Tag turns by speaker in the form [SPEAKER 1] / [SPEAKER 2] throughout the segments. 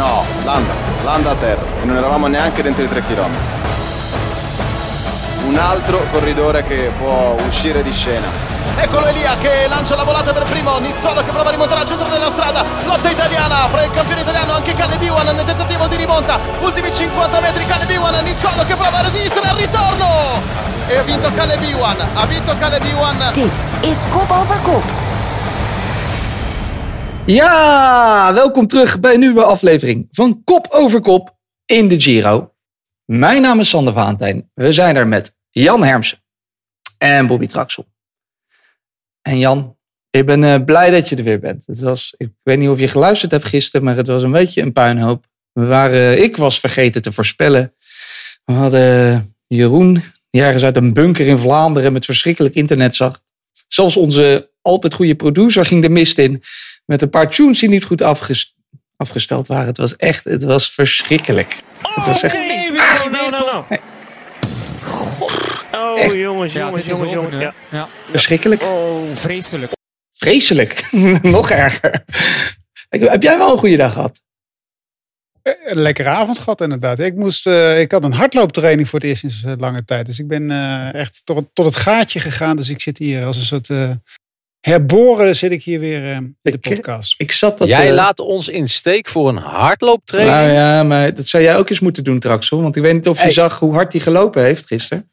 [SPEAKER 1] No, Landa, Landa a terra e non eravamo neanche dentro i 3 km. Un altro corridore che può uscire di scena.
[SPEAKER 2] Eccolo Elia che lancia la volata per primo, Nizzolo che prova a rimontare al centro della strada, lotta italiana fra il campione italiano anche Caleb Iwan nel tentativo di rimonta, ultimi 50 metri Caleb Iwan, Nizzolo che prova a resistere al ritorno e ha vinto Caleb Iwan, ha vinto Caleb Iwan.
[SPEAKER 3] Dit is Kop Over Kop.
[SPEAKER 4] Ja, welkom terug bij een nieuwe aflevering van Kop over Kop in de Giro. Mijn naam is Sander Valentijn. We zijn er met Jan Hermsen en Bobby Traxel. En Jan, ik ben eh, blij dat je er weer bent. Het was, ik weet niet of je geluisterd hebt gisteren, maar het was een beetje een puinhoop. We waren, ik was vergeten te voorspellen. We hadden Jeroen, die ergens uit een bunker in Vlaanderen met verschrikkelijk internet zag. Zelfs onze altijd goede producer ging de mist in met een paar tunes die niet goed afges- afgesteld waren. Het was echt, het was verschrikkelijk. het was echt,
[SPEAKER 5] Nee, oh, no, no, no. Oh,
[SPEAKER 4] Echt?
[SPEAKER 5] jongens,
[SPEAKER 6] Ja,
[SPEAKER 5] jongens, jongens, jongens. Ja.
[SPEAKER 6] Ja.
[SPEAKER 4] verschrikkelijk.
[SPEAKER 5] Oh,
[SPEAKER 6] Vreselijk.
[SPEAKER 4] Vreselijk. Nog erger. Heb jij wel een goede dag gehad?
[SPEAKER 7] Een lekkere avond gehad inderdaad. Ik, moest, eh, ik had een hardlooptraining voor het eerst sinds eh, lange tijd. Dus ik ben eh, echt tot, tot het gaatje gegaan. Dus ik zit hier als een soort eh, herboren zit ik hier weer eh, in de
[SPEAKER 4] Ik-
[SPEAKER 7] podcast.
[SPEAKER 4] Ik zat dat...
[SPEAKER 8] Jij
[SPEAKER 4] eh,
[SPEAKER 8] laat ons in steek voor een hardlooptraining.
[SPEAKER 4] Nou ja, maar dat zou jij ook eens moeten doen, Traxel. Want ik weet niet of je
[SPEAKER 8] Hey.
[SPEAKER 4] zag hoe hard hij gelopen heeft gisteren.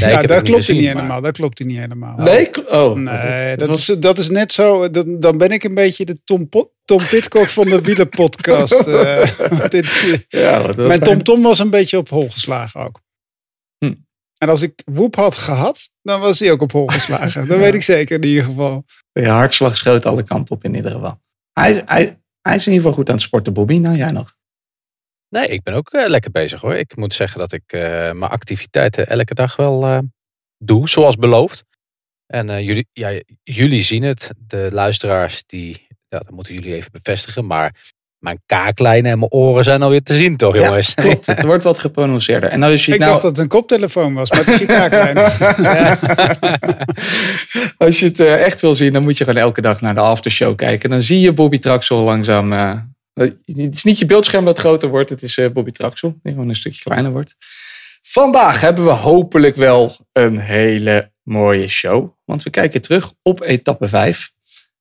[SPEAKER 8] Nee,
[SPEAKER 7] dat klopt
[SPEAKER 8] gezien,
[SPEAKER 7] niet
[SPEAKER 8] maar-
[SPEAKER 7] helemaal. Dat klopt niet helemaal.
[SPEAKER 4] Nee? Oh.
[SPEAKER 7] Nee, dat,
[SPEAKER 4] was-
[SPEAKER 7] is, dat is net zo. Dan, dan ben ik een beetje de Tom, Pot- Tom Pitcock van de wielerpodcast. eh, dit,
[SPEAKER 4] Ja,
[SPEAKER 7] mijn. Tom Tom was een beetje op hol geslagen ook. En als ik Woep had gehad, dan was hij ook op hol geslagen. Dat weet ik zeker in ieder geval.
[SPEAKER 4] Je hartslag schoot alle kanten op in ieder geval. Hij, hij, hij is in ieder geval goed aan het sporten, Bobby. Nou, jij nog.
[SPEAKER 8] Nee, ik ben ook eh, lekker bezig hoor. Ik moet zeggen dat ik eh, mijn activiteiten elke dag wel eh, doe, zoals beloofd. En eh, jullie, ja, jullie zien het, de luisteraars, die, ja, dat moeten jullie even bevestigen. Maar mijn kaaklijnen en mijn oren zijn alweer te zien toch jongens?
[SPEAKER 4] Ja, klopt. Het wordt wat geprononceerder. En als je
[SPEAKER 7] Ik
[SPEAKER 4] het nou,
[SPEAKER 7] dacht dat het een koptelefoon was, maar het is je kaaklijn.
[SPEAKER 4] als je het eh, echt wil zien, dan moet je gewoon elke dag naar de aftershow kijken. Dan zie je Bobby Traxel langzaam. eh, het is niet je beeldscherm dat groter wordt. Het is eh, Bobby Traxel, die gewoon een stukje kleiner wordt. Vandaag hebben we hopelijk wel een hele mooie show. Want we kijken terug op etappe 5.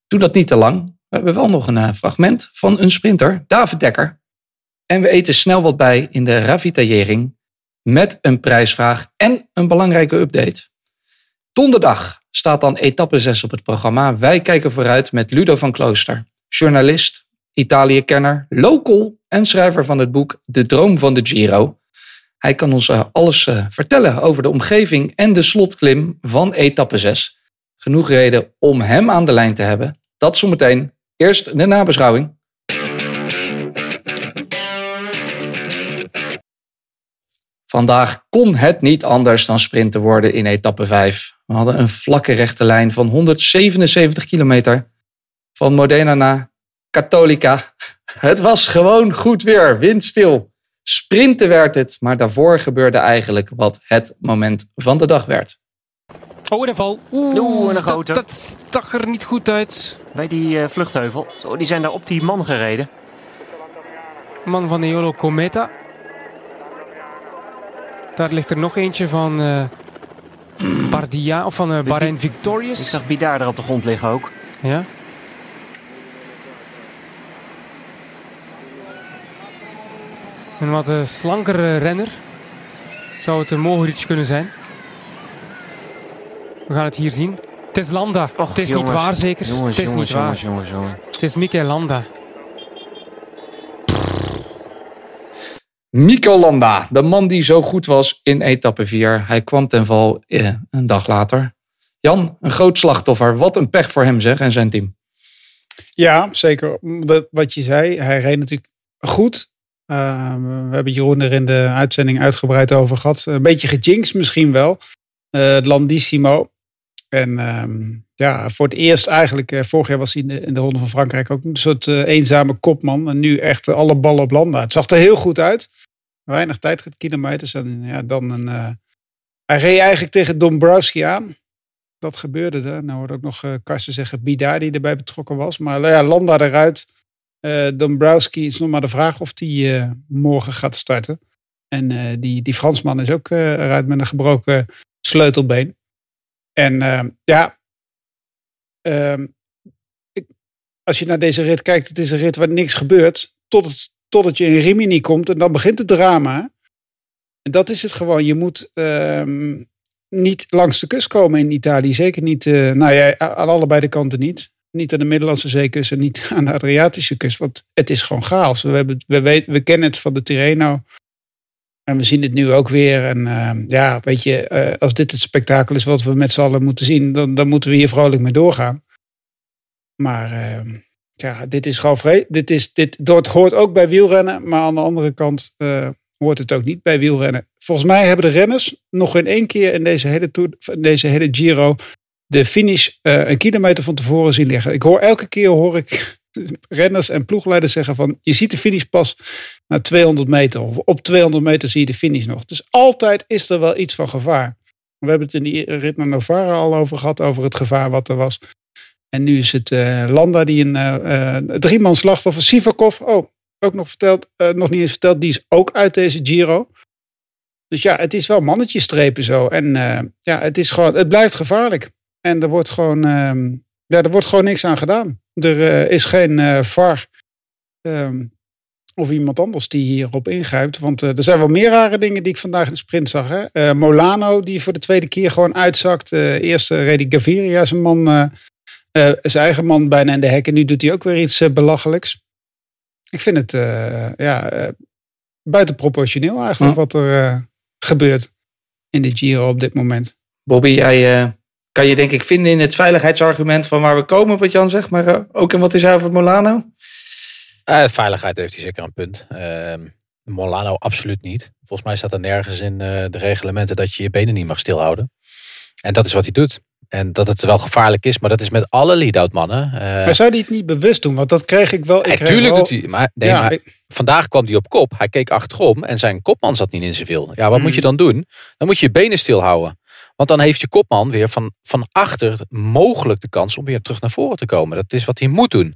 [SPEAKER 4] Doe dat niet te lang. We hebben wel nog een eh, fragment van een sprinter, David Dekker. En we eten snel wat bij in de ravitaillering. Met een prijsvraag en een belangrijke update. Donderdag staat dan etappe 6 op het programma. Wij kijken vooruit met Ludo van Klooster, journalist, Italië-kenner, local en schrijver van het boek De Droom van de Giro. Hij kan ons eh, alles eh, vertellen over de omgeving en de slotklim van etappe 6. Genoeg reden om hem aan de lijn te hebben. Dat zometeen. Eerst de nabeschouwing. Vandaag kon het niet anders dan sprinten worden in etappe 5. We hadden een vlakke rechte lijn van 177 kilometer. Van Modena naar Cattolica. Het was gewoon goed weer, windstil. Sprinten werd het, maar daarvoor gebeurde eigenlijk wat het moment van de dag werd.
[SPEAKER 6] Oh, de val.
[SPEAKER 5] Oeh, en een
[SPEAKER 6] dat,
[SPEAKER 5] grote.
[SPEAKER 6] dat zag er niet goed uit.
[SPEAKER 5] Bij die eh, vluchtheuvel. Zo, die zijn daar op die man gereden.
[SPEAKER 6] Man van de Jolo Cometa. Daar ligt er nog eentje van eh Bardia, of van eh Bahrein
[SPEAKER 5] Ik
[SPEAKER 6] Victorious.
[SPEAKER 5] zag Bidar daar op de grond liggen ook.
[SPEAKER 6] Ja. Een wat eh, slankere renner. Zou het een Mohoric kunnen zijn. We gaan het hier zien. Het is Landa.
[SPEAKER 5] Och,
[SPEAKER 6] het is
[SPEAKER 5] jongens.
[SPEAKER 6] niet waar zeker.
[SPEAKER 5] Jongens,
[SPEAKER 6] het is
[SPEAKER 5] jongens,
[SPEAKER 6] niet waar.
[SPEAKER 5] jongens, jongens, jongens.
[SPEAKER 6] Het is Mikel Landa.
[SPEAKER 4] Mico Landa, de man die zo goed was in etappe 4. Hij kwam ten val eh, een dag later. Jan, een groot slachtoffer. Wat een pech voor hem zeg en zijn team.
[SPEAKER 7] Ja, zeker. Dat, wat je zei, hij reed natuurlijk goed. Uh, we hebben Jeroen er in de uitzending uitgebreid over gehad. Een beetje gejinxed misschien wel. Uh, het Landissimo. En um, ja, voor het eerst eigenlijk, uh, vorig jaar was hij in de, in de Ronde van Frankrijk ook een soort uh, eenzame kopman. En nu echt alle ballen op Landa. Het zag er heel goed uit. Weinig tijd, kilometers. En ja, dan een, hij reed eigenlijk tegen Dombrowski aan. Dat gebeurde er. Nou hoorde ook nog Karsten zeggen Bida die erbij betrokken was. Maar ja, Landa eruit. Eh Dombrowski is nog maar de vraag of die eh, morgen gaat starten. En eh, die, die Fransman is ook eh, eruit met een gebroken sleutelbeen. En eh, ja, ehm, ik, als je naar deze rit kijkt, het is een rit waar niks gebeurt. Tot totdat je in Rimini komt en dan begint het drama. En dat is het gewoon. Je moet ehm, niet langs de kust komen in Italië. Zeker niet, eh, nou ja, aan allebei de kanten niet. Niet aan de Middellandse zeekust en niet aan de Adriatische kust. Want het is gewoon chaos. We, hebben, we, we kennen het van de Tirreno. En we zien het nu ook weer. En ehm, ja, weet je, eh, als dit het spektakel is wat we met z'n allen moeten zien, dan, dan moeten we hier vrolijk mee doorgaan. Maar ehm, ja, dit is gewoon vreemd. Dit, is, dit, hoort ook bij wielrennen. Maar aan de andere kant eh, hoort het ook niet bij wielrennen. Volgens mij hebben de renners nog in één keer in deze hele, tour, in deze hele Giro de finish eh, een kilometer van tevoren zien liggen. Ik hoor elke keer hoor ik renners en ploegleiders zeggen van je ziet de finish pas na 200 meter of op 200 meter zie je de finish nog. Dus altijd is er wel iets van gevaar. We hebben het in die rit naar Novara al over gehad, over het gevaar wat er was. En nu is het uh, Landa die een uh, uh, drieman slachtoffer, Sivakov, oh, ook nog verteld, nog niet eens verteld, die is ook uit deze Giro. Dus ja, het is wel mannetjesstrepen zo. En ja, het, is gewoon, het blijft gevaarlijk. En er wordt gewoon, ehm, ja, er wordt gewoon niks aan gedaan. Er is geen VAR um, of iemand anders die hierop ingrijpt. Want er zijn wel meer rare dingen die ik vandaag in de sprint zag. Hè? Molano die voor de tweede keer gewoon uitzakt. eerst reed Gaviria, zijn man uh, zijn eigen man bijna in de hek. En nu doet hij ook weer iets uh, belachelijks. Ik vind het uh, ja, buitenproportioneel eigenlijk wat er gebeurt in de Giro op dit moment.
[SPEAKER 4] Bobby, jij kan je denk ik vinden in het veiligheidsargument van waar we komen, wat Jan zegt. Maar ook in wat is hij over Molano?
[SPEAKER 8] veiligheid heeft hij zeker een punt. Ehm, Molano absoluut niet. Volgens mij staat er nergens in de reglementen dat je je benen niet mag stilhouden. En dat is wat hij doet. En dat het wel gevaarlijk is, maar dat is met alle lead-out mannen. Uh,
[SPEAKER 7] maar zou hij het niet bewust doen? Want dat kreeg ik wel. Ik
[SPEAKER 8] Natuurlijk
[SPEAKER 7] wel...
[SPEAKER 8] doet hij. Maar, nee, ja, maar ik... vandaag kwam hij op kop. Hij keek achterom en zijn kopman zat niet in zijn wiel. Ja, wat mm. moet je dan doen? Dan moet je je benen stilhouden. Want dan heeft je kopman weer van, van achter mogelijk de kans om weer terug naar voren te komen. Dat is wat hij moet doen.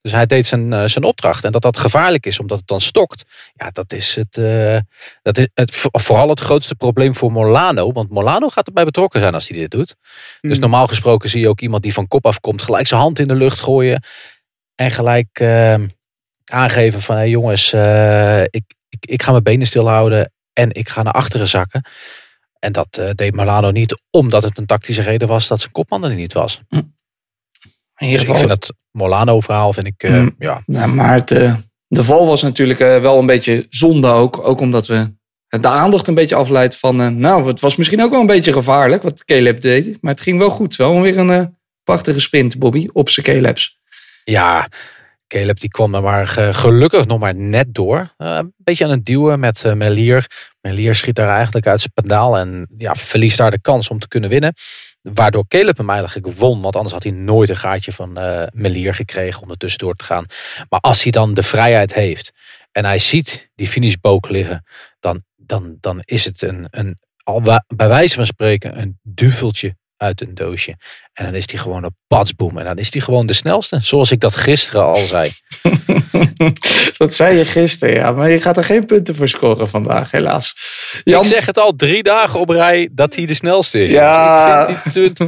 [SPEAKER 8] Dus hij deed zijn, uh, zijn opdracht. En dat dat gevaarlijk is omdat het dan stokt. Ja, dat is, het, uh, dat is het, vooral het grootste probleem voor Molano. Want Molano gaat erbij betrokken zijn als hij dit doet. Mm. Dus normaal gesproken zie je ook iemand die van kop afkomt. Gelijk zijn hand in de lucht gooien. En gelijk uh, aangeven van hey jongens, uh, ik, ik, ik ga mijn benen stilhouden. En ik ga naar achteren zakken. En dat uh, deed Molano niet omdat het een tactische reden was dat zijn kopman er niet was.
[SPEAKER 4] Hm.
[SPEAKER 8] Dus ik vind het Molano-verhaal, vind ik, uh,
[SPEAKER 4] hm.
[SPEAKER 8] ja.
[SPEAKER 4] ja. Maar het, uh, de val was natuurlijk wel een beetje zonde ook. Ook omdat we de aandacht een beetje afleidt van... nou, het was misschien ook wel een beetje gevaarlijk wat Caleb deed. Maar het ging wel goed. Wel weer een prachtige sprint, Bobby, op zijn Calebs.
[SPEAKER 8] Ja, Caleb die kwam er maar gelukkig nog maar net door. Uh, een beetje aan het duwen met uh, Melier. Melier schiet daar eigenlijk uit zijn pedaal en ja, verliest daar de kans om te kunnen winnen. Waardoor Caleb hem eigenlijk won, want anders had hij nooit een gaatje van Melier gekregen om er tussendoor te gaan. Maar als hij dan de vrijheid heeft en hij ziet die finishbook liggen, dan, dan, dan is het een, een, al bij wijze van spreken een duveltje uit een doosje. En dan is die gewoon een patsboom. En dan is die gewoon de snelste. Zoals ik dat gisteren al zei.
[SPEAKER 4] dat zei je gisteren, ja. Maar je gaat er geen punten voor scoren vandaag, helaas.
[SPEAKER 8] Jan... Ik zeg het al drie dagen op rij dat hij de snelste is.
[SPEAKER 4] Ja.
[SPEAKER 8] Dus ik vind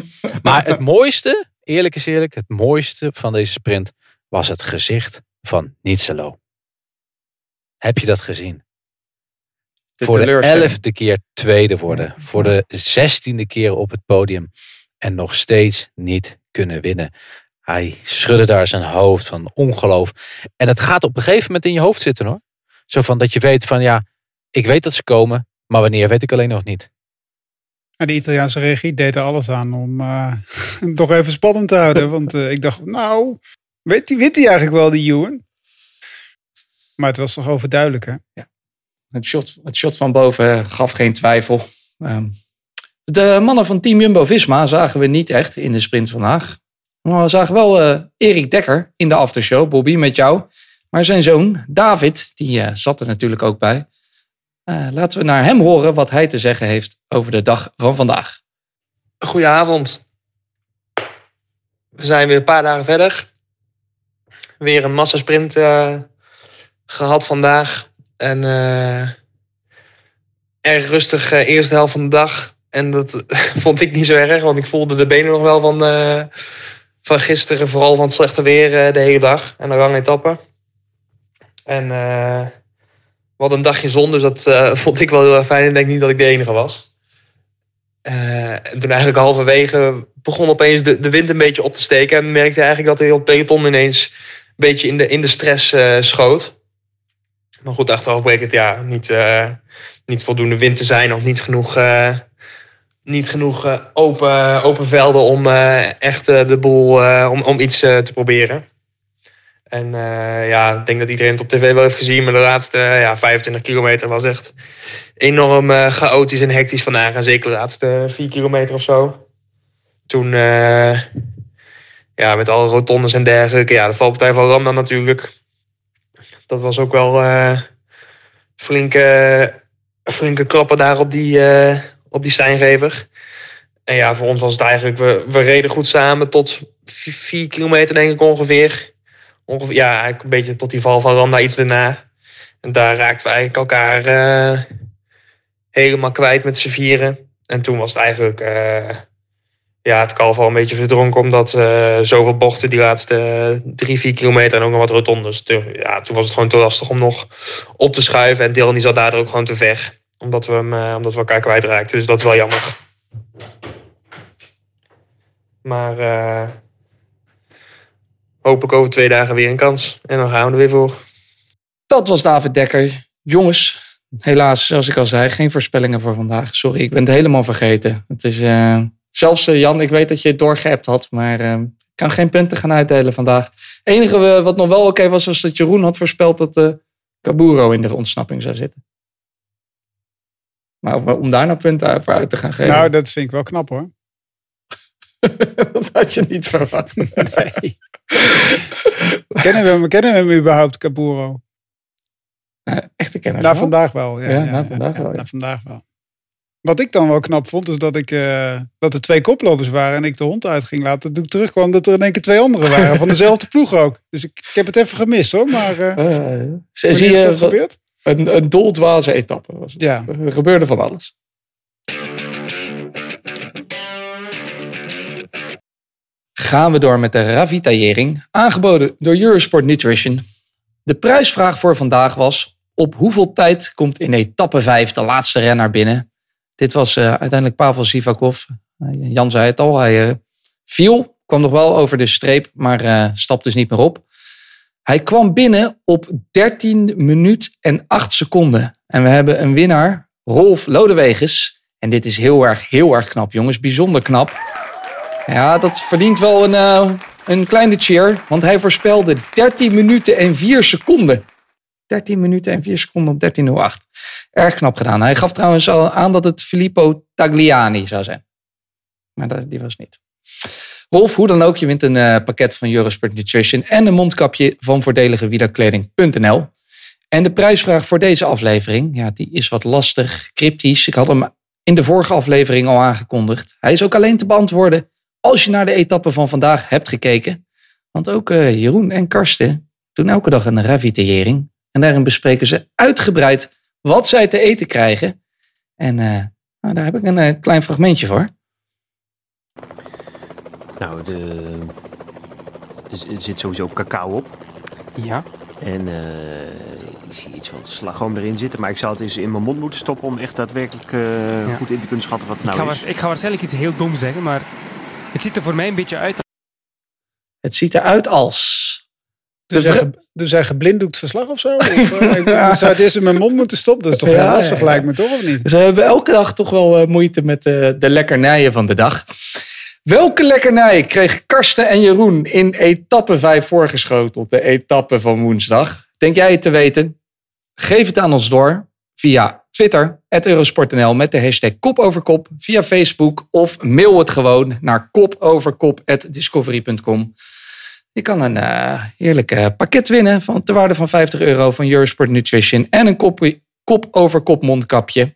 [SPEAKER 8] maar het mooiste, eerlijk is eerlijk, het mooiste van deze sprint was het gezicht van Nietzelo. Heb je dat gezien?
[SPEAKER 4] De
[SPEAKER 8] voor de elfde keer tweede worden. Voor de zestiende keer op het podium. En nog steeds niet kunnen winnen. Hij schudde daar zijn hoofd van ongeloof. En het gaat op een gegeven moment in je hoofd zitten hoor. Zo van dat je weet van ja, ik weet dat ze komen. Maar wanneer weet ik alleen nog niet.
[SPEAKER 7] En de Italiaanse regie deed er alles aan om uh, toch even spannend te houden. Want uh, ik dacht, nou, weet hij, weet hij eigenlijk wel die Ewan? Maar het was toch overduidelijk hè?
[SPEAKER 4] Ja. Het shot, van boven gaf geen twijfel. Um, de mannen van Team Jumbo-Visma zagen we niet echt in de sprint vandaag. Maar we zagen wel uh, Erik Dekker in de aftershow, Bobby, met jou. Maar zijn zoon David, die uh, zat er natuurlijk ook bij. Uh, laten we naar hem horen wat hij te zeggen heeft over de dag van vandaag.
[SPEAKER 9] Goedenavond. We zijn weer een paar dagen verder. We weer een massasprint eh, gehad vandaag. En eh, erg rustig eh, eerste helft van de dag. En dat vond ik niet zo erg, want ik voelde de benen nog wel van, eh, van gisteren. Vooral van het slechte weer de hele dag en de lange etappen. En hadden een dagje zon, dus dat vond ik wel heel fijn. En denk niet dat ik de enige was. En toen eigenlijk halverwege begon opeens de, de wind een beetje op te steken. En merkte eigenlijk dat de hele peloton ineens een beetje in de, in de stress schoot. Maar goed, achteraf het ja, niet, eh, niet voldoende wind te zijn of niet genoeg, eh, niet genoeg eh, open, open velden om echt de boel om, om iets te proberen. En ja, ik denk dat iedereen het op tv wel heeft gezien. Maar de laatste ja, 25 kilometer was echt enorm chaotisch en hectisch vandaag. En zeker de laatste 4 kilometer of zo. Toen, ja, met alle rotondes en dergelijke. Ja, de valpartij van Ramda natuurlijk. Dat was ook wel eh, flinke, flinke klappen daar op die, eh, op die seingever. En ja, voor ons was het eigenlijk... We, we reden goed samen tot 4 kilometer denk ik ongeveer ongeveer, ja, eigenlijk een beetje tot die val van Randa iets daarna. En daar raakten we eigenlijk elkaar eh, helemaal kwijt met z'n vieren. En toen was het eigenlijk ja, het kalf al een beetje verdronken, omdat eh, zoveel bochten die laatste drie, vier kilometer en ook nog wat rotondes. Toen, ja, toen was het gewoon te lastig om nog op te schuiven. En Dylan zat daardoor ook gewoon te ver, omdat we, hem, eh, omdat we elkaar kwijtraakten. Dus dat is wel jammer. Maar eh, hoop ik over twee dagen weer een kans. En dan gaan we er weer voor.
[SPEAKER 4] Dat was David Dekker. Jongens, helaas, zoals ik al zei, geen voorspellingen voor vandaag. Sorry, ik ben het helemaal vergeten. Het is, eh, zelfs eh, Jan, ik weet dat je het doorgeappt had, maar eh, ik kan geen punten gaan uitdelen vandaag. Het enige eh, wat nog wel oké was, was dat Jeroen had voorspeld dat eh Caburo in de ontsnapping zou zitten. Maar om, daar nou punten voor uit te gaan geven,
[SPEAKER 7] Nou, dat vind ik wel knap hoor.
[SPEAKER 4] dat had je niet verwacht.
[SPEAKER 7] Nee. kennen, we hem, kennen we hem überhaupt, Caburo?
[SPEAKER 4] Echte kenner.
[SPEAKER 7] Na
[SPEAKER 4] wel.
[SPEAKER 7] vandaag wel. Ja,
[SPEAKER 4] vandaag wel, ja.
[SPEAKER 7] na vandaag wel. Wat ik dan wel knap vond, is dat, ik, eh, dat er twee koplopers waren en ik de hond uit ging laten. Toen ik terugkwam, dat er in één keer twee anderen waren. van dezelfde ploeg ook. Dus ik, ik heb het even gemist hoor. Maar eh
[SPEAKER 4] Eh,
[SPEAKER 7] wanneer
[SPEAKER 4] zie je
[SPEAKER 7] is dat gebeurd?
[SPEAKER 4] Een, een doldwaze etappe was het.
[SPEAKER 7] Ja.
[SPEAKER 4] Er gebeurde van alles. Gaan we door met de ravitaillering, aangeboden door Eurosport Nutrition. De prijsvraag voor vandaag was: op hoeveel tijd komt in etappe 5 de laatste renner binnen? Dit was eh, uiteindelijk Pavel Sivakov. Eh, Jan zei het al, hij eh, viel, kwam nog wel over de streep, maar stapte dus niet meer op. Hij kwam binnen op 13 minuut en 8 seconden. En we hebben een winnaar, Rolf Lodeweges. En dit is heel erg, heel erg knap, jongens. Bijzonder knap. Ja, dat verdient wel een, een kleine cheer. Want hij voorspelde 13 minuten en 4 seconden. 13 minuten en 4 seconden op 13.08. Erg knap gedaan. Hij gaf trouwens al aan dat het Filippo Tagliani zou zijn. Maar die was niet. Rolf, hoe dan ook, je wint een eh, pakket van Eurosport Nutrition en een mondkapje van voordeligewielerkleding.nl. En de prijsvraag voor deze aflevering, ja, die is wat lastig, cryptisch. Ik had hem in de vorige aflevering al aangekondigd. Hij is ook alleen te beantwoorden als je naar de etappe van vandaag hebt gekeken. Want ook eh, Jeroen en Karsten doen elke dag een ravitaillering. En daarin bespreken ze uitgebreid wat zij te eten krijgen. En eh, nou, daar heb ik een eh, klein fragmentje voor.
[SPEAKER 5] Nou, de, er zit sowieso cacao op.
[SPEAKER 6] Ja.
[SPEAKER 5] En eh, ik zie iets van slagroom erin zitten. Maar ik zou het eens in mijn mond moeten stoppen om echt daadwerkelijk eh,
[SPEAKER 6] Ja.
[SPEAKER 5] goed in te kunnen schatten wat het
[SPEAKER 6] Ik,
[SPEAKER 5] nou
[SPEAKER 6] ga
[SPEAKER 5] is.
[SPEAKER 6] ik ga waarschijnlijk iets heel dom zeggen, maar het ziet er voor mij een beetje uit.
[SPEAKER 4] Het ziet eruit als.
[SPEAKER 7] Dus
[SPEAKER 4] De
[SPEAKER 7] hij, dus hij geblinddoekt verslag of zo? Of, eh, ik zou het eerst in mijn mond moeten stoppen. Dat is toch
[SPEAKER 4] Ja,
[SPEAKER 7] heel lastig,
[SPEAKER 4] ja,
[SPEAKER 7] lijkt me toch, of niet?
[SPEAKER 4] Ze hebben elke dag toch wel eh, moeite met eh, de lekkernijen van de dag. Welke lekkernij kregen Karsten en Jeroen in etappe 5 voorgeschoteld? De etappe van woensdag. Denk jij het te weten? Geef het aan ons door via Twitter, Eurosport.nl met de hashtag kop over kop, via Facebook of mail het gewoon naar kopoverkop.discovery.com. Je kan een eh heerlijk eh, pakket winnen van ter waarde van 50 euro van Eurosport Nutrition en een kop, kop over kop mondkapje.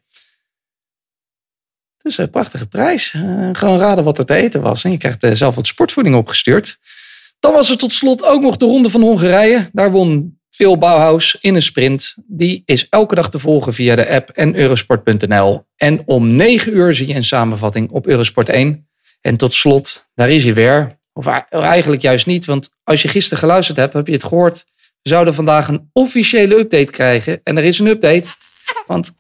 [SPEAKER 4] Dus een prachtige prijs. Eh, gewoon raden wat er te eten was. En je krijgt eh, zelf wat sportvoeding opgestuurd. Dan was er tot slot ook nog de Ronde van Hongarije. Daar won Phil Bauhaus in een sprint. Die is elke dag te volgen via de app en eurosport.nl. En om 9 uur zie je een samenvatting op Eurosport 1. En tot slot, daar is hij weer. Of eigenlijk juist niet, want als je gisteren geluisterd hebt, heb je het gehoord. We zouden vandaag een officiële update krijgen. En er is een update. Want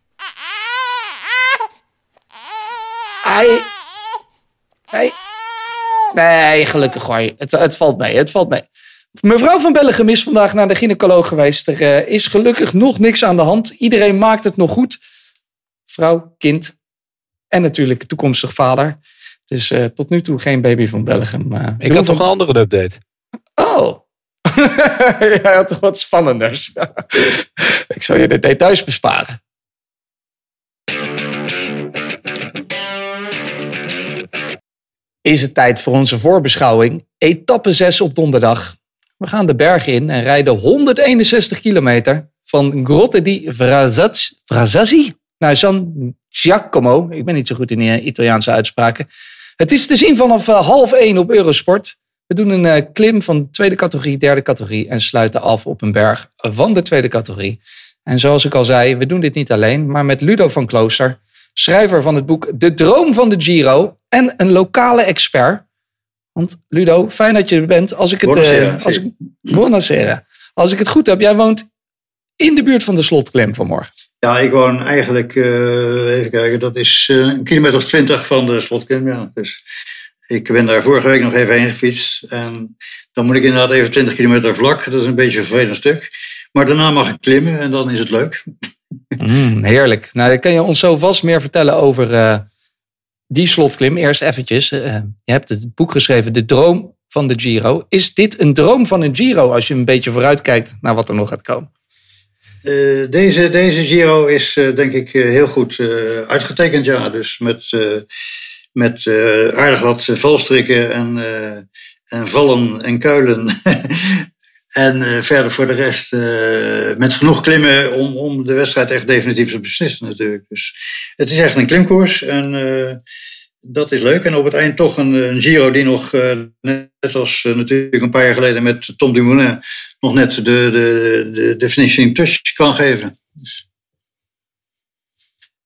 [SPEAKER 4] hij nee, gelukkig hoor. Het, het valt mee. Het valt mee. Mevrouw van Bellegem is vandaag naar de gynaecoloog geweest. Er uh, is gelukkig nog niks aan de hand. Iedereen maakt het nog goed. Vrouw, kind en natuurlijk toekomstig vader. Dus uh, tot nu toe geen baby van Bellegem. Uh,
[SPEAKER 8] Ik had nog een andere update.
[SPEAKER 4] Oh. Jij had toch wat spannenders. Ik zal je de details besparen. Is het tijd voor onze voorbeschouwing. Etappe 6 op donderdag. We gaan de berg in en rijden 161 kilometer van Grotte di Frazazi naar San Giacomo. Ik ben niet zo goed in de Italiaanse uitspraken. Het is te zien vanaf half 1 op Eurosport. We doen een uh, klim van tweede categorie, derde categorie en sluiten af op een berg van de tweede categorie. En zoals ik al zei, we doen dit niet alleen, maar met Ludo van Klooster, schrijver van het boek De Droom van de Giro en een lokale expert. Want Ludo, fijn dat je er bent. Als ik het, uh, als ik, buonasera. Als ik het goed heb, jij woont in de buurt van de slotklim vanmorgen.
[SPEAKER 10] Ja, ik woon eigenlijk, uh, even kijken, dat is uh, een kilometer of twintig van de slotklim. Ja. Dus ik ben daar vorige week nog even heen gefietst. En dan moet ik inderdaad even 20 kilometer vlak. Dat is een beetje een vervelend stuk. Maar daarna mag ik klimmen en dan is het leuk.
[SPEAKER 4] Mm, heerlijk. Nou, kan je ons zo vast meer vertellen over uh, die slotklim. Eerst eventjes. Je hebt het boek geschreven, De Droom van de Giro. Is dit een droom van een Giro als je een beetje vooruitkijkt naar wat er nog gaat komen?
[SPEAKER 10] Uh, deze, deze Giro is denk ik heel goed uitgetekend, ja. Dus met met aardig wat valstrikken en, en vallen en kuilen. en verder voor de rest met genoeg klimmen om, om de wedstrijd echt definitief te beslissen natuurlijk. Dus het is echt een klimkoers en dat is leuk. En op het eind toch een, een Giro die nog, net als natuurlijk een paar jaar geleden met Tom Dumoulin, nog net de, de, de, de finishing touch kan geven. Dus.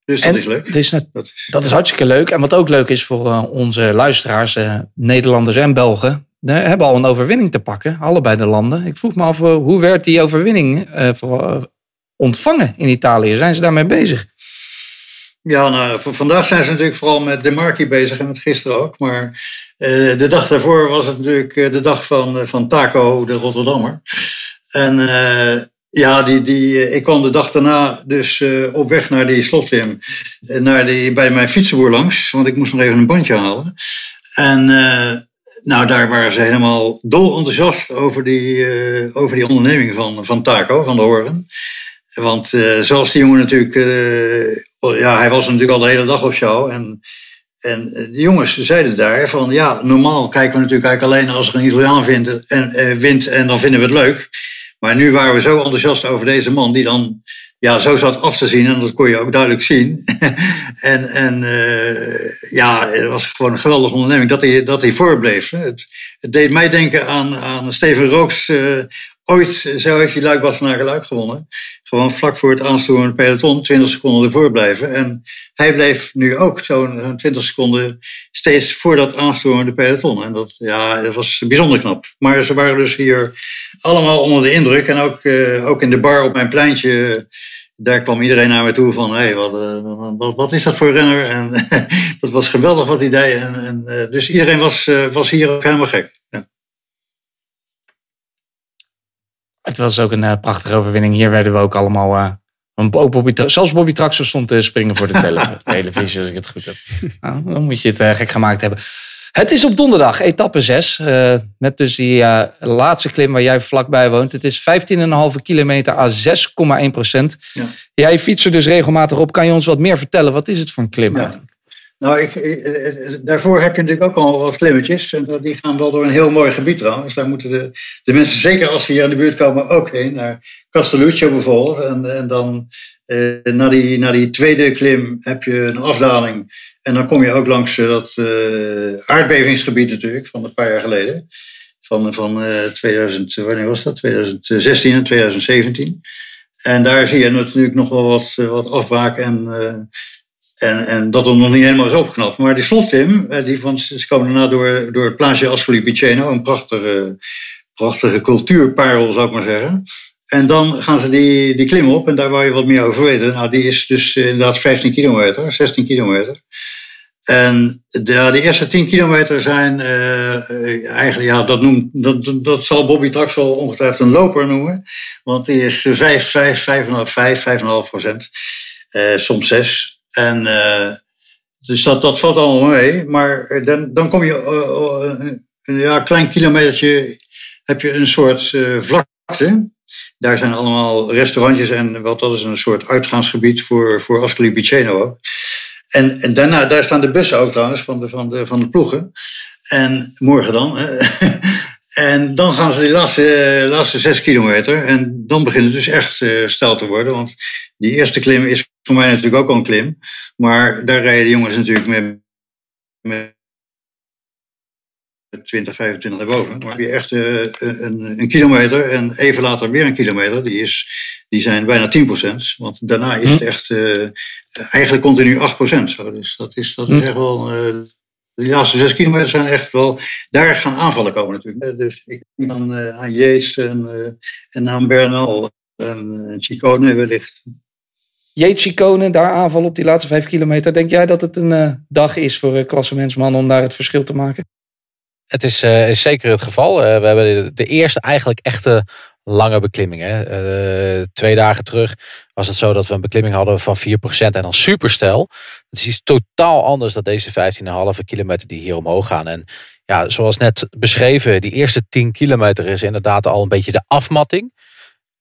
[SPEAKER 10] Dus dat is leuk.
[SPEAKER 4] Is net, dat, is, dat is hartstikke leuk. En wat ook leuk is voor uh, onze luisteraars, Nederlanders en Belgen, hebben al een overwinning te pakken, allebei de landen. Ik vroeg me af, hoe werd die overwinning ontvangen in Italië? Zijn ze daarmee bezig?
[SPEAKER 10] Ja, nou, vandaag zijn ze natuurlijk vooral met De Marchi bezig en met gisteren ook. Maar de dag daarvoor was het natuurlijk de dag van, van Taco, de Rotterdammer. En ja, die, die, ik kwam de dag daarna dus op weg naar die slotlim. Naar die, bij mijn fietsenboer langs, want ik moest nog even een bandje halen. En nou, daar waren ze helemaal dol enthousiast over die, over die onderneming van, van Taco, van de Horen. Want zoals die jongen natuurlijk, ja, hij was natuurlijk al de hele dag op show. En, en de jongens zeiden daar van, ja, normaal kijken we natuurlijk eigenlijk alleen als er een Italiaan vindt en, wint en dan vinden we het leuk. Maar nu waren we zo enthousiast over deze man, die dan ja, zo zat af te zien. En dat kon je ook duidelijk zien. en en uh, ja, het was gewoon een geweldige onderneming dat hij, dat hij voorbleef. Het, het deed mij denken aan, aan Steven Rooks. Uh, ooit, zo heeft hij Luik naar Luik gewonnen. Gewoon vlak voor het aanstoeren peloton, 20 seconden ervoor blijven. En hij bleef nu ook zo'n 20 seconden steeds voor dat aanstorende peloton. En dat, ja, dat was bijzonder knap. Maar ze waren dus hier allemaal onder de indruk. En ook, uh, ook in de bar op mijn pleintje daar kwam iedereen naar me toe van, hé, hey, wat, wat, is dat voor renner? En dat was geweldig wat hij deed. En, en, dus iedereen was, was hier ook helemaal gek. Ja.
[SPEAKER 4] Het was ook een uh, prachtige overwinning. Hier werden we ook allemaal... Uh, ook Bobby, zelfs Bobby Traxel stond te springen voor de tele televisie, als ik het goed heb. Nou, dan moet je het uh, gek gemaakt hebben. Het is op donderdag, etappe 6. Uh, met dus die uh, laatste klim waar jij vlakbij woont. Het is 15,5 kilometer à 6,1 procent. Ja. Jij fietst er dus regelmatig op. Kan je ons wat meer vertellen? Wat is het voor een klim
[SPEAKER 10] ja. Nou, ik, ik, daarvoor heb je natuurlijk ook al wat klimmetjes. En die gaan wel door een heel mooi gebied trouwens. Daar moeten de, de mensen, zeker als ze hier in de buurt komen, ook heen. Naar Castelluccio bijvoorbeeld. En, en dan eh, na, die, die tweede klim heb je een afdaling. En dan kom je ook langs dat aardbevingsgebied natuurlijk, van een paar jaar geleden. van, van 2000, wanneer was dat? 2016 en 2017. En daar zie je natuurlijk nog wel wat, wat afbraken en, en, en dat het nog niet helemaal is opgeknapt. Maar die slotklim, die van, ze komen daarna door, door het Ascoli Piceno, een prachtige, prachtige cultuurparel zou ik maar zeggen. En dan gaan ze die, die klim op en daar wou je wat meer over weten. Nou, die is dus inderdaad 15 kilometer, 16 kilometer. En de, de eerste 10 kilometer zijn uh, eigenlijk, ja, dat, noemt, dat, dat zal Bobby Traxel ongetwijfeld een loper noemen. Want die is 5, 5, 5,5, 5, 5,5 procent. Soms 6. En uh, dus dat, dat valt allemaal mee. Maar dan, dan kom je een ja, klein kilometertje, heb je een soort vlakte. Daar zijn allemaal restaurantjes en wat dat is een soort uitgaansgebied voor, voor Ascoli Piceno ook. En, en daarna, daar staan de bussen ook trouwens van de, van de, van de ploegen. En morgen dan. en dan gaan ze die laatste, laatste zes kilometer. En dan begint het dus echt uh, stijl te worden. Want die eerste klim is voor mij natuurlijk ook al een klim. Maar daar rijden de jongens natuurlijk met, met 20, 25 naar boven. Maar heb je echt uh, een, een, kilometer en even later weer een kilometer. Die, is, die zijn bijna 10%. Want daarna is het hm. echt uh, eigenlijk continu 8%. Zo. Dus dat is, dat is hm. echt wel. Uh, de laatste zes kilometer zijn echt wel. Daar gaan aanvallen komen natuurlijk. Dus ik denk dan aan Jees en, en aan Bernal en Chicone wellicht.
[SPEAKER 4] Jeet Chicone, daar aanval op die laatste vijf kilometer. Denk jij dat het een dag is voor uh, klassemensman om daar het verschil te maken?
[SPEAKER 8] Het is, uh, is zeker het geval. We hebben de, eerste eigenlijk echte lange beklimming. Hè. Twee dagen terug was het zo dat we een beklimming hadden van 4% en dan superstel. Het is totaal anders dan deze 15,5 kilometer die hier omhoog gaan. En ja, zoals net beschreven, die eerste 10 kilometer is inderdaad al een beetje de afmatting.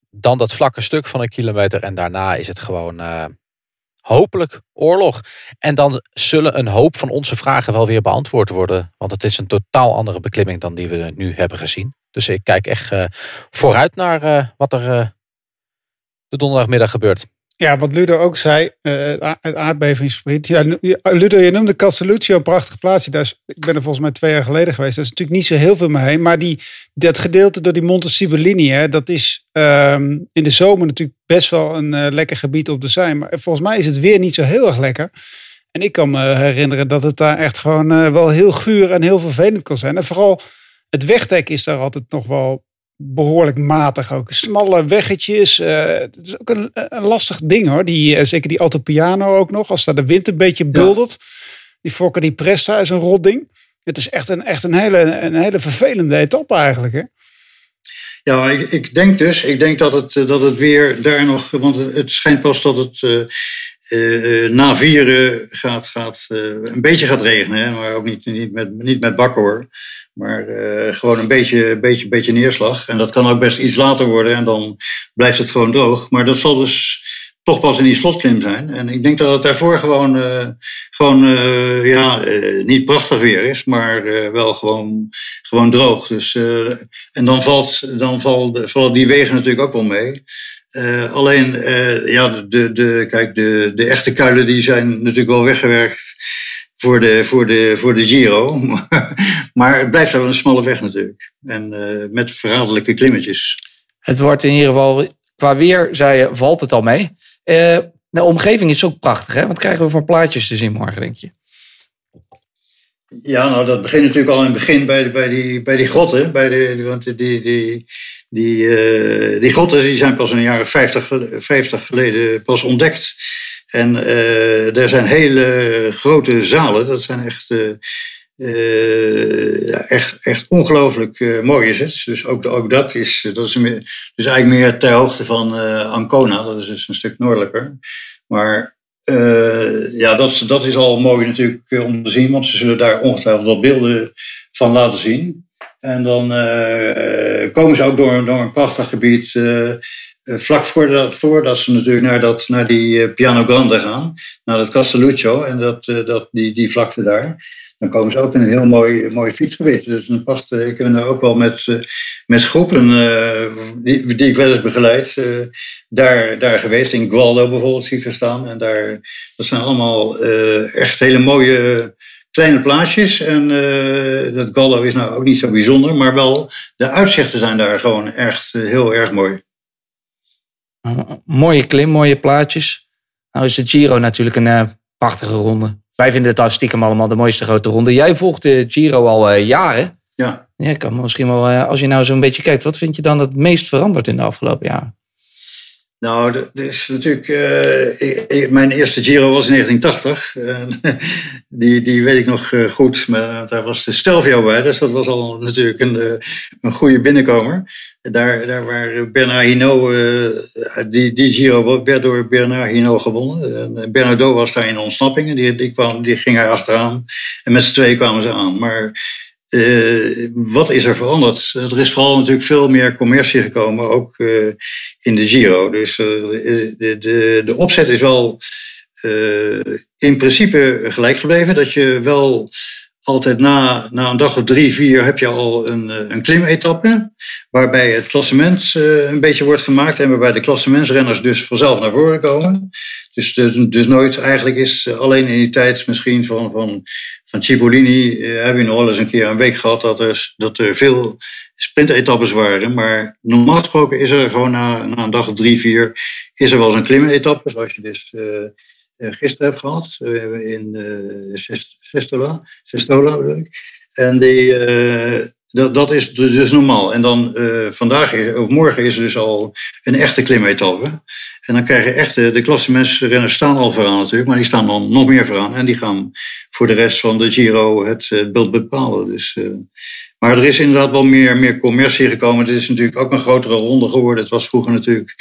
[SPEAKER 8] Dan dat vlakke stuk van een kilometer en daarna is het gewoon hopelijk oorlog. En dan zullen een hoop van onze vragen wel weer beantwoord worden. Want het is een totaal andere beklimming dan die we nu hebben gezien. Dus ik kijk echt uh, vooruit naar uh, wat er de donderdagmiddag gebeurt.
[SPEAKER 7] Ja, wat Ludo ook zei, uh, het aardbevingsgebied. Ja, Ludo, je noemde Castelluccio een prachtige plaatsje. Daar is, ik ben er volgens mij twee jaar geleden geweest. Dat is natuurlijk niet zo heel veel meer heen. Maar die, dat gedeelte door die Monte Sibillini, hè, dat is um, in de zomer natuurlijk best wel een uh, lekker gebied op de zijn. Maar volgens mij is het weer niet zo heel erg lekker. En ik kan me herinneren dat het daar echt gewoon uh, wel heel guur en heel vervelend kan zijn. En vooral het wegdek is daar altijd nog wel behoorlijk matig ook. Smalle weggetjes. Uh, het is ook een, een, lastig ding hoor. Die, uh, zeker die Altopiano ook nog. Als daar de wind een beetje buldert. Die Focca di Presta is een rot ding. Het is echt een, echt een, hele, een hele vervelende etappe eigenlijk hè.
[SPEAKER 10] Ja, ik, ik denk dus, ik denk dat het, dat het weer daar nog, want het schijnt pas dat het uh, uh, na vieren gaat, gaat uh, een beetje gaat regenen, hè, maar ook niet, niet, met, niet met bakken hoor. Maar gewoon een beetje, beetje, beetje neerslag. En dat kan ook best iets later worden en dan blijft het gewoon droog. Maar dat zal dus toch pas in die slotklim zijn. En ik denk dat het daarvoor gewoon, gewoon ja, niet prachtig weer is, maar wel gewoon, gewoon droog. Dus, en dan, valt, dan valt, vallen die wegen natuurlijk ook wel mee. Alleen, ja, de, de, kijk, de, de echte kuilen die zijn natuurlijk wel weggewerkt voor de, voor de, voor de Giro. maar het blijft wel een smalle weg natuurlijk. En met verraderlijke klimmetjes.
[SPEAKER 4] Het wordt in ieder geval, qua weer, zei je, valt het al mee. De omgeving is ook prachtig, hè? Wat krijgen we voor plaatjes te zien morgen, denk je?
[SPEAKER 10] Ja, nou, dat begint natuurlijk al in het begin bij, de, bij, die, bij die grotten. Bij de, want die, die, die, uh, die die zijn pas in de jaren 50, 50 geleden pas ontdekt. En uh, er zijn hele grote zalen. Dat zijn echt uh, echt, echt ongelooflijk mooi is het. Dus ook, dat is, dat is meer, dus eigenlijk meer ter hoogte van Ancona. Dat is dus een stuk noordelijker. Maar ja, dat, dat is al mooi natuurlijk om te zien. Want ze zullen daar ongetwijfeld wat beelden van laten zien. En dan komen ze ook door, door een prachtig gebied. vlak voordat, voordat ze natuurlijk naar, dat, naar die Piano Grande gaan. Naar dat Castelluccio en dat, dat, die, die vlakte daar dan komen ze ook in een heel mooi, mooi fietsgebied. Dus een ik ben daar ook wel met, eh, met groepen uh, die, die ik wel eens begeleid, uh, daar, daar geweest. In Gualdo bijvoorbeeld zie ik staan. En daar, dat zijn allemaal echt hele mooie kleine plaatjes. En eh, dat Gallo is nou ook niet zo bijzonder. Maar wel, de uitzichten zijn daar gewoon echt eh, heel erg mooi.
[SPEAKER 4] mooie klim, mooie plaatjes. Nou is de Giro natuurlijk een eh, prachtige ronde. Wij vinden het stiekem allemaal de mooiste grote ronde. Jij volgt de Giro al eh, jaren.
[SPEAKER 10] Ja.
[SPEAKER 4] Ja, kan misschien wel, eh, als je nou zo'n beetje kijkt, wat vind je dan het meest veranderd in de afgelopen jaren?
[SPEAKER 10] Nou, dat is natuurlijk. eh, mijn eerste Giro was in 1980. En die, die weet ik nog eh, goed. Maar daar was de Stelvio bij. Dus dat was al natuurlijk een, eh, een goede binnenkomer. Daar, daar waar Bernard Hinault. die, die Giro werd door Bernard Hinault gewonnen. En Bernardo was daar in ontsnapping. Die, die, kwam, die ging hij achteraan. En met z'n twee kwamen ze aan. Maar. Eh, wat is er veranderd? Er is vooral natuurlijk veel meer commercie gekomen, ook eh, in de Giro. Dus eh, de, de, de opzet is wel eh, in principe gelijk gebleven. Dat je wel altijd na, na een dag of drie, vier heb je al een, eh, een klimetappe. Waarbij het klassement eh, een beetje wordt gemaakt. En waarbij de klassementsrenners dus vanzelf naar voren komen. Dus, dus, dus nooit eigenlijk is eh, alleen in die tijd misschien van, van, van Cipollini. eh, hebben we nog wel eens een keer een week gehad dat er, dat er veel sprintetappes waren. Maar normaal gesproken is er gewoon na, een dag of drie, vier. is er wel eens een klimetappe. Zoals je dus eh, eh, gisteren hebt gehad. eh, in Sest- Sestola. Sestola. En die, dat, dat is dus dus normaal. En dan eh, vandaag is- of morgen is er dus al een echte klimetappe. En dan krijg je echt, de, klassementsrenners staan al vooraan natuurlijk, maar die staan dan nog meer vooraan. En die gaan voor de rest van de Giro het, het beeld bepalen. Dus, eh, maar er is inderdaad wel meer, meer commercie gekomen. Het is natuurlijk ook een grotere ronde geworden. Het was vroeger natuurlijk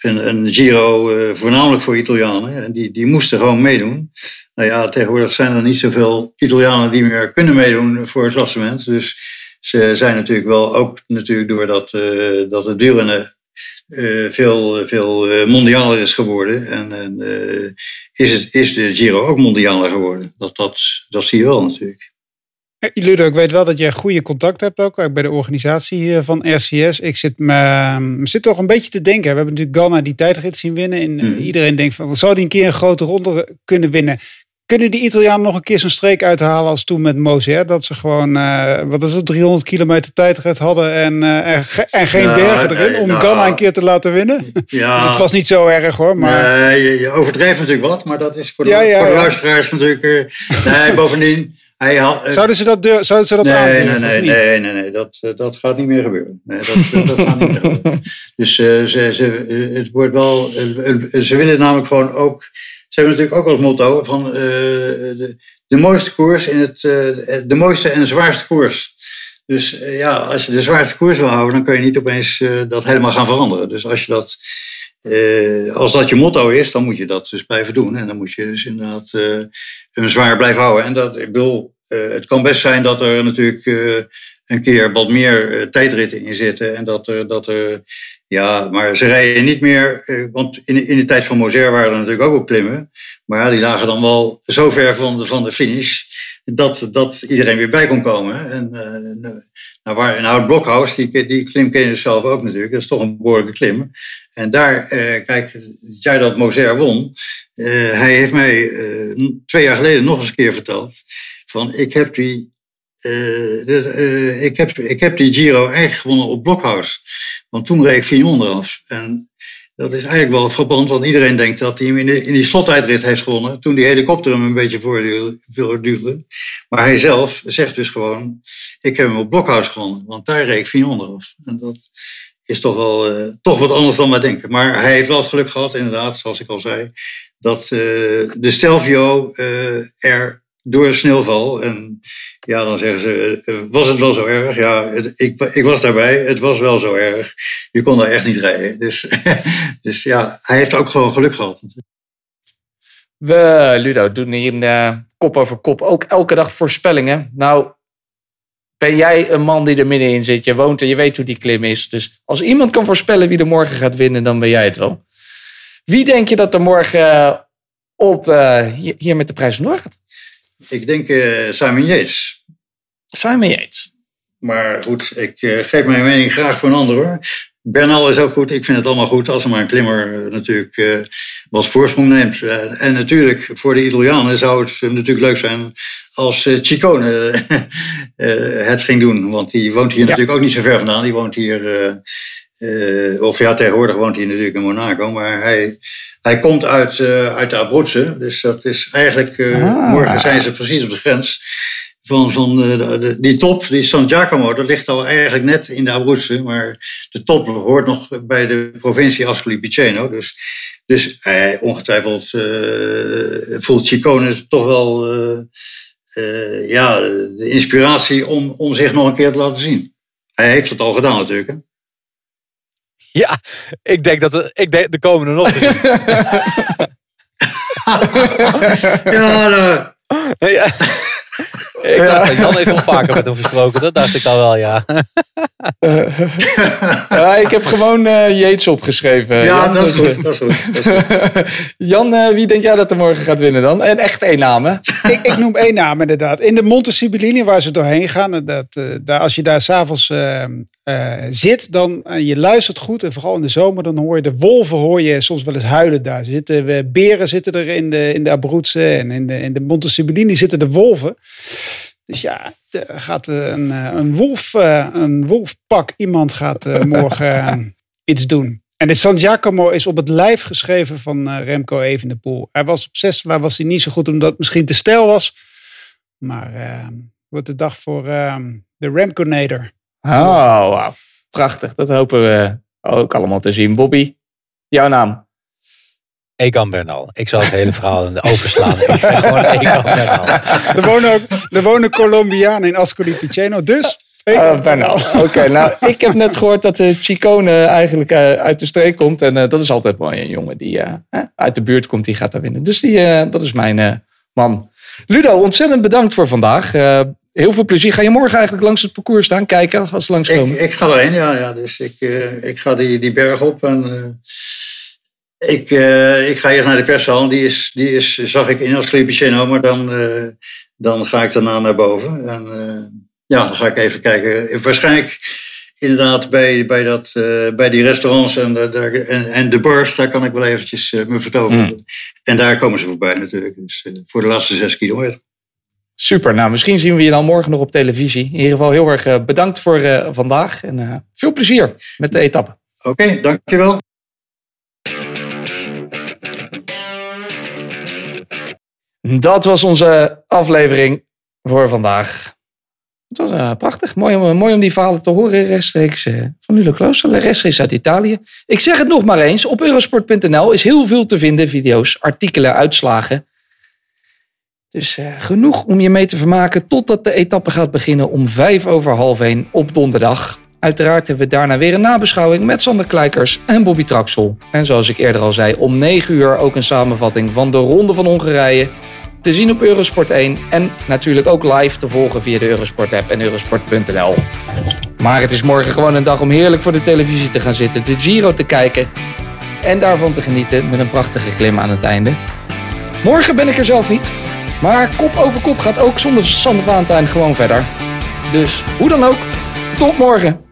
[SPEAKER 10] een, een Giro eh, voornamelijk voor Italianen. En die, die moesten gewoon meedoen. Nou ja, tegenwoordig zijn er niet zoveel Italianen die meer kunnen meedoen voor het klassement. Dus ze zijn natuurlijk wel ook natuurlijk doordat uh, dat het wielrennen uh, veel, veel uh, mondialer is geworden. En, en uh, is, het, is de Giro ook mondialer geworden. Dat, dat, dat zie je wel natuurlijk.
[SPEAKER 7] Ludo, ik weet wel dat jij goede contact hebt ook, ook bij de organisatie van RCS. Ik zit, me, zit toch een beetje te denken. We hebben natuurlijk Ganna die tijdrit zien winnen. En mm. iedereen denkt van, zou die een keer een grote ronde kunnen winnen? Kunnen die Italianen nog een keer zo'n streek uithalen als toen met Moser? Dat ze gewoon, uh, wat is het, 300 kilometer tijdrit hadden en, uh, en, en, geen bergen erin om nou, Ganna een keer te laten winnen? Ja. Het was niet zo erg hoor. Maar...
[SPEAKER 10] Nee, je, je overdrijft natuurlijk wat, maar dat is voor de, ja, ja, voor de luisteraars natuurlijk... Uh, nee, bovendien... Hij had,
[SPEAKER 7] zouden ze dat, zouden ze dat
[SPEAKER 10] nee,
[SPEAKER 7] aandurven,
[SPEAKER 10] nee, nee, nee, nee, nee, dat, dat gaat niet meer gebeuren. Nee, dat, dat gaat niet meer gebeuren. Dus ze, ze, het wordt wel... Ze willen namelijk gewoon ook... Ze hebben natuurlijk ook als motto van uh, de, de, mooiste koers in het... Uh, de mooiste en zwaarste koers. Dus uh, ja, als je de zwaarste koers wil houden, dan kun je niet opeens dat helemaal gaan veranderen. Dus als je dat... als dat je motto is, dan moet je dat dus blijven doen. En dan moet je dus inderdaad hem zwaar blijven houden. En dat, ik bedoel, het kan best zijn dat er natuurlijk een keer wat meer tijdritten in zitten. En dat dat er ja, maar ze rijden niet meer, want in, in de tijd van Moser waren er natuurlijk ook op klimmen. Maar ja, die lagen dan wel zo ver van de, van de finish dat, dat iedereen weer bij kon komen. En uh, nou, waar, nou, Blokhuis, die, die klim ken je dus zelf ook natuurlijk, dat is toch een behoorlijke klim. En daar, uh, kijk, het jaar dat Moser won, hij heeft mij twee jaar geleden nog eens een keer verteld van ik heb die uh, ik, heb, ik heb die Giro eigenlijk gewonnen op Blokhuis. Want toen reed ik Fignon eraf. En dat is eigenlijk wel frappant, want iedereen denkt dat hij hem in, in die slottijdrit heeft gewonnen. Toen die helikopter hem een beetje voortduwde. Maar hij zelf zegt dus gewoon: Ik heb hem op Blokhuis gewonnen, want daar reed ik Fignon eraf. En dat is toch wel uh, toch wat anders dan wij denken. Maar hij heeft wel het geluk gehad, inderdaad, zoals ik al zei, dat de Stelvio er door sneeuwval. En ja, dan zeggen ze, was het wel zo erg? Ja, ik, ik was daarbij, het was wel zo erg. Je kon daar echt niet rijden. Dus, dus ja, hij heeft ook gewoon geluk gehad.
[SPEAKER 4] We, Ludo, doen hier uh, kop over kop ook elke dag voorspellingen. Nou, ben jij een man die er middenin zit. Je woont er, je weet hoe die klim is. Dus als iemand kan voorspellen wie er morgen gaat winnen, dan ben jij het wel. Wie denk je dat er morgen op, hier, met de prijs vandoor gaat?
[SPEAKER 10] Ik denk uh, Simon Yates.
[SPEAKER 4] Simon Yates.
[SPEAKER 10] Maar goed, ik uh, geef mijn mening graag voor een ander hoor. Bernal is ook goed. Ik vind het allemaal goed als er maar een klimmer eh, natuurlijk eh, wat voorsprong neemt. Eh, en natuurlijk, voor de Italianen zou het eh, natuurlijk leuk zijn als eh, Ciccone eh, het ging doen. Want die woont hier natuurlijk ook niet zo ver vandaan. Die woont hier, eh, of ja, tegenwoordig woont hij natuurlijk in Monaco. Maar hij, hij komt uit, eh, uit de Abruzzen. Dus dat is eigenlijk, eh,
[SPEAKER 4] Ah.
[SPEAKER 10] morgen zijn ze precies op de grens van, van de, de- die top, die San Giacomo, dat ligt al eigenlijk net in de Abruzzen, maar de top hoort nog bij de provincie Ascoli Piceno. Dus, dus ongetwijfeld voelt Ciccone toch wel ja, de inspiratie om, om zich nog een keer te laten zien. Hij heeft het al gedaan natuurlijk. Hè?
[SPEAKER 8] Ja, ik denk dat er, ik denk, er komen er nog drie.
[SPEAKER 10] Ja, nou,
[SPEAKER 8] Ja. Ik dacht, Jan heeft wel vaker met hem gesproken. Dat dacht ik al wel, ja.
[SPEAKER 4] Ja, ik heb gewoon eh Yates opgeschreven.
[SPEAKER 10] ja,
[SPEAKER 4] Jan,
[SPEAKER 10] dat is goed. Dat is goed, dat is goed.
[SPEAKER 4] Jan, eh, wie denk jij dat er morgen gaat winnen dan? En echt één naam, hè?
[SPEAKER 7] ik, ik noem één naam inderdaad. In de Monte Sibillini, waar ze doorheen gaan. Dat, eh, daar, als je daar s'avonds uh, zit, dan uh, je luistert goed. En vooral in de zomer, dan hoor je de wolven hoor je soms wel eens huilen daar. Zitten, uh, beren zitten er in de, in de Abruzzen. En in de, in de Monte Sibillini zitten de wolven. Dus ja, er gaat een, een, wolf, een wolfpak. Iemand gaat morgen iets doen. En de San Giacomo is op het lijf geschreven van Remco Evenepoel. Hij was op zes, waar was hij niet zo goed omdat het misschien te stijl was. Maar uh, wordt de dag voor uh, de Remconator.
[SPEAKER 4] Oh, wow. prachtig. Dat hopen we ook allemaal te zien. Bobby, jouw naam?
[SPEAKER 8] Egan Bernal. Ik zal het hele verhaal overslaan. Ik zeg gewoon Egan Bernal.
[SPEAKER 7] Er wonen, ook, er wonen Colombianen in Ascoli Piceno, dus...
[SPEAKER 4] Uh, Bernal. Oké, okay, nou, ik heb net gehoord dat de Chicone eigenlijk uh, uit de streek komt. En uh, dat is altijd mooi, een jongen die uh, uit de buurt komt, die gaat daar winnen. Dus die, uh, dat is mijn man. Ludo, ontzettend bedankt voor vandaag. Heel veel plezier. Ga je morgen eigenlijk langs het parcours staan, kijken als langs
[SPEAKER 10] ik, ik ga erheen, ja. ja. Dus ik, uh, ik ga die, die berg op en uh, ik, uh, ik ga eerst naar de perszaal. Die is, die is zag ik in Ascoli Piceno, maar dan, dan ga ik daarna naar boven. En ja, dan ga ik even kijken. Waarschijnlijk inderdaad bij, bij, dat, bij die restaurants en de, en, en de bars, daar kan ik wel eventjes me vertoveren. Mm. En daar komen ze voorbij natuurlijk. Dus voor de laatste zes kilometer.
[SPEAKER 4] Super, nou misschien zien we je dan morgen nog op televisie. In ieder geval heel erg uh, bedankt voor uh, vandaag en uh, veel plezier met de etappe.
[SPEAKER 10] Oké, okay, dankjewel.
[SPEAKER 4] Dat was onze aflevering voor vandaag. Het was uh, prachtig, mooi om, mooi om die verhalen te horen rechtstreeks uh, van Nulo Klooster, rechtstreeks uit Italië. Ik zeg het nog maar eens, op eurosport.nl is heel veel te vinden, video's, artikelen, uitslagen. Dus uh, genoeg om je mee te vermaken totdat de etappe gaat beginnen om vijf over half één op donderdag. Uiteraard hebben we daarna weer een nabeschouwing met Sander Kleikers en Bobby Traxel. En zoals ik eerder al zei, om 9 uur ook een samenvatting van de Ronde van Hongarije. Te zien op Eurosport 1 en natuurlijk ook live te volgen via de Eurosport app en eurosport.nl. Maar het is morgen gewoon een dag om heerlijk voor de televisie te gaan zitten, de Giro te kijken en daarvan te genieten met een prachtige klim aan het einde. Morgen ben ik er zelf niet, maar kop over kop gaat ook zonder Sander Valentijn gewoon verder. Dus hoe dan ook, tot morgen!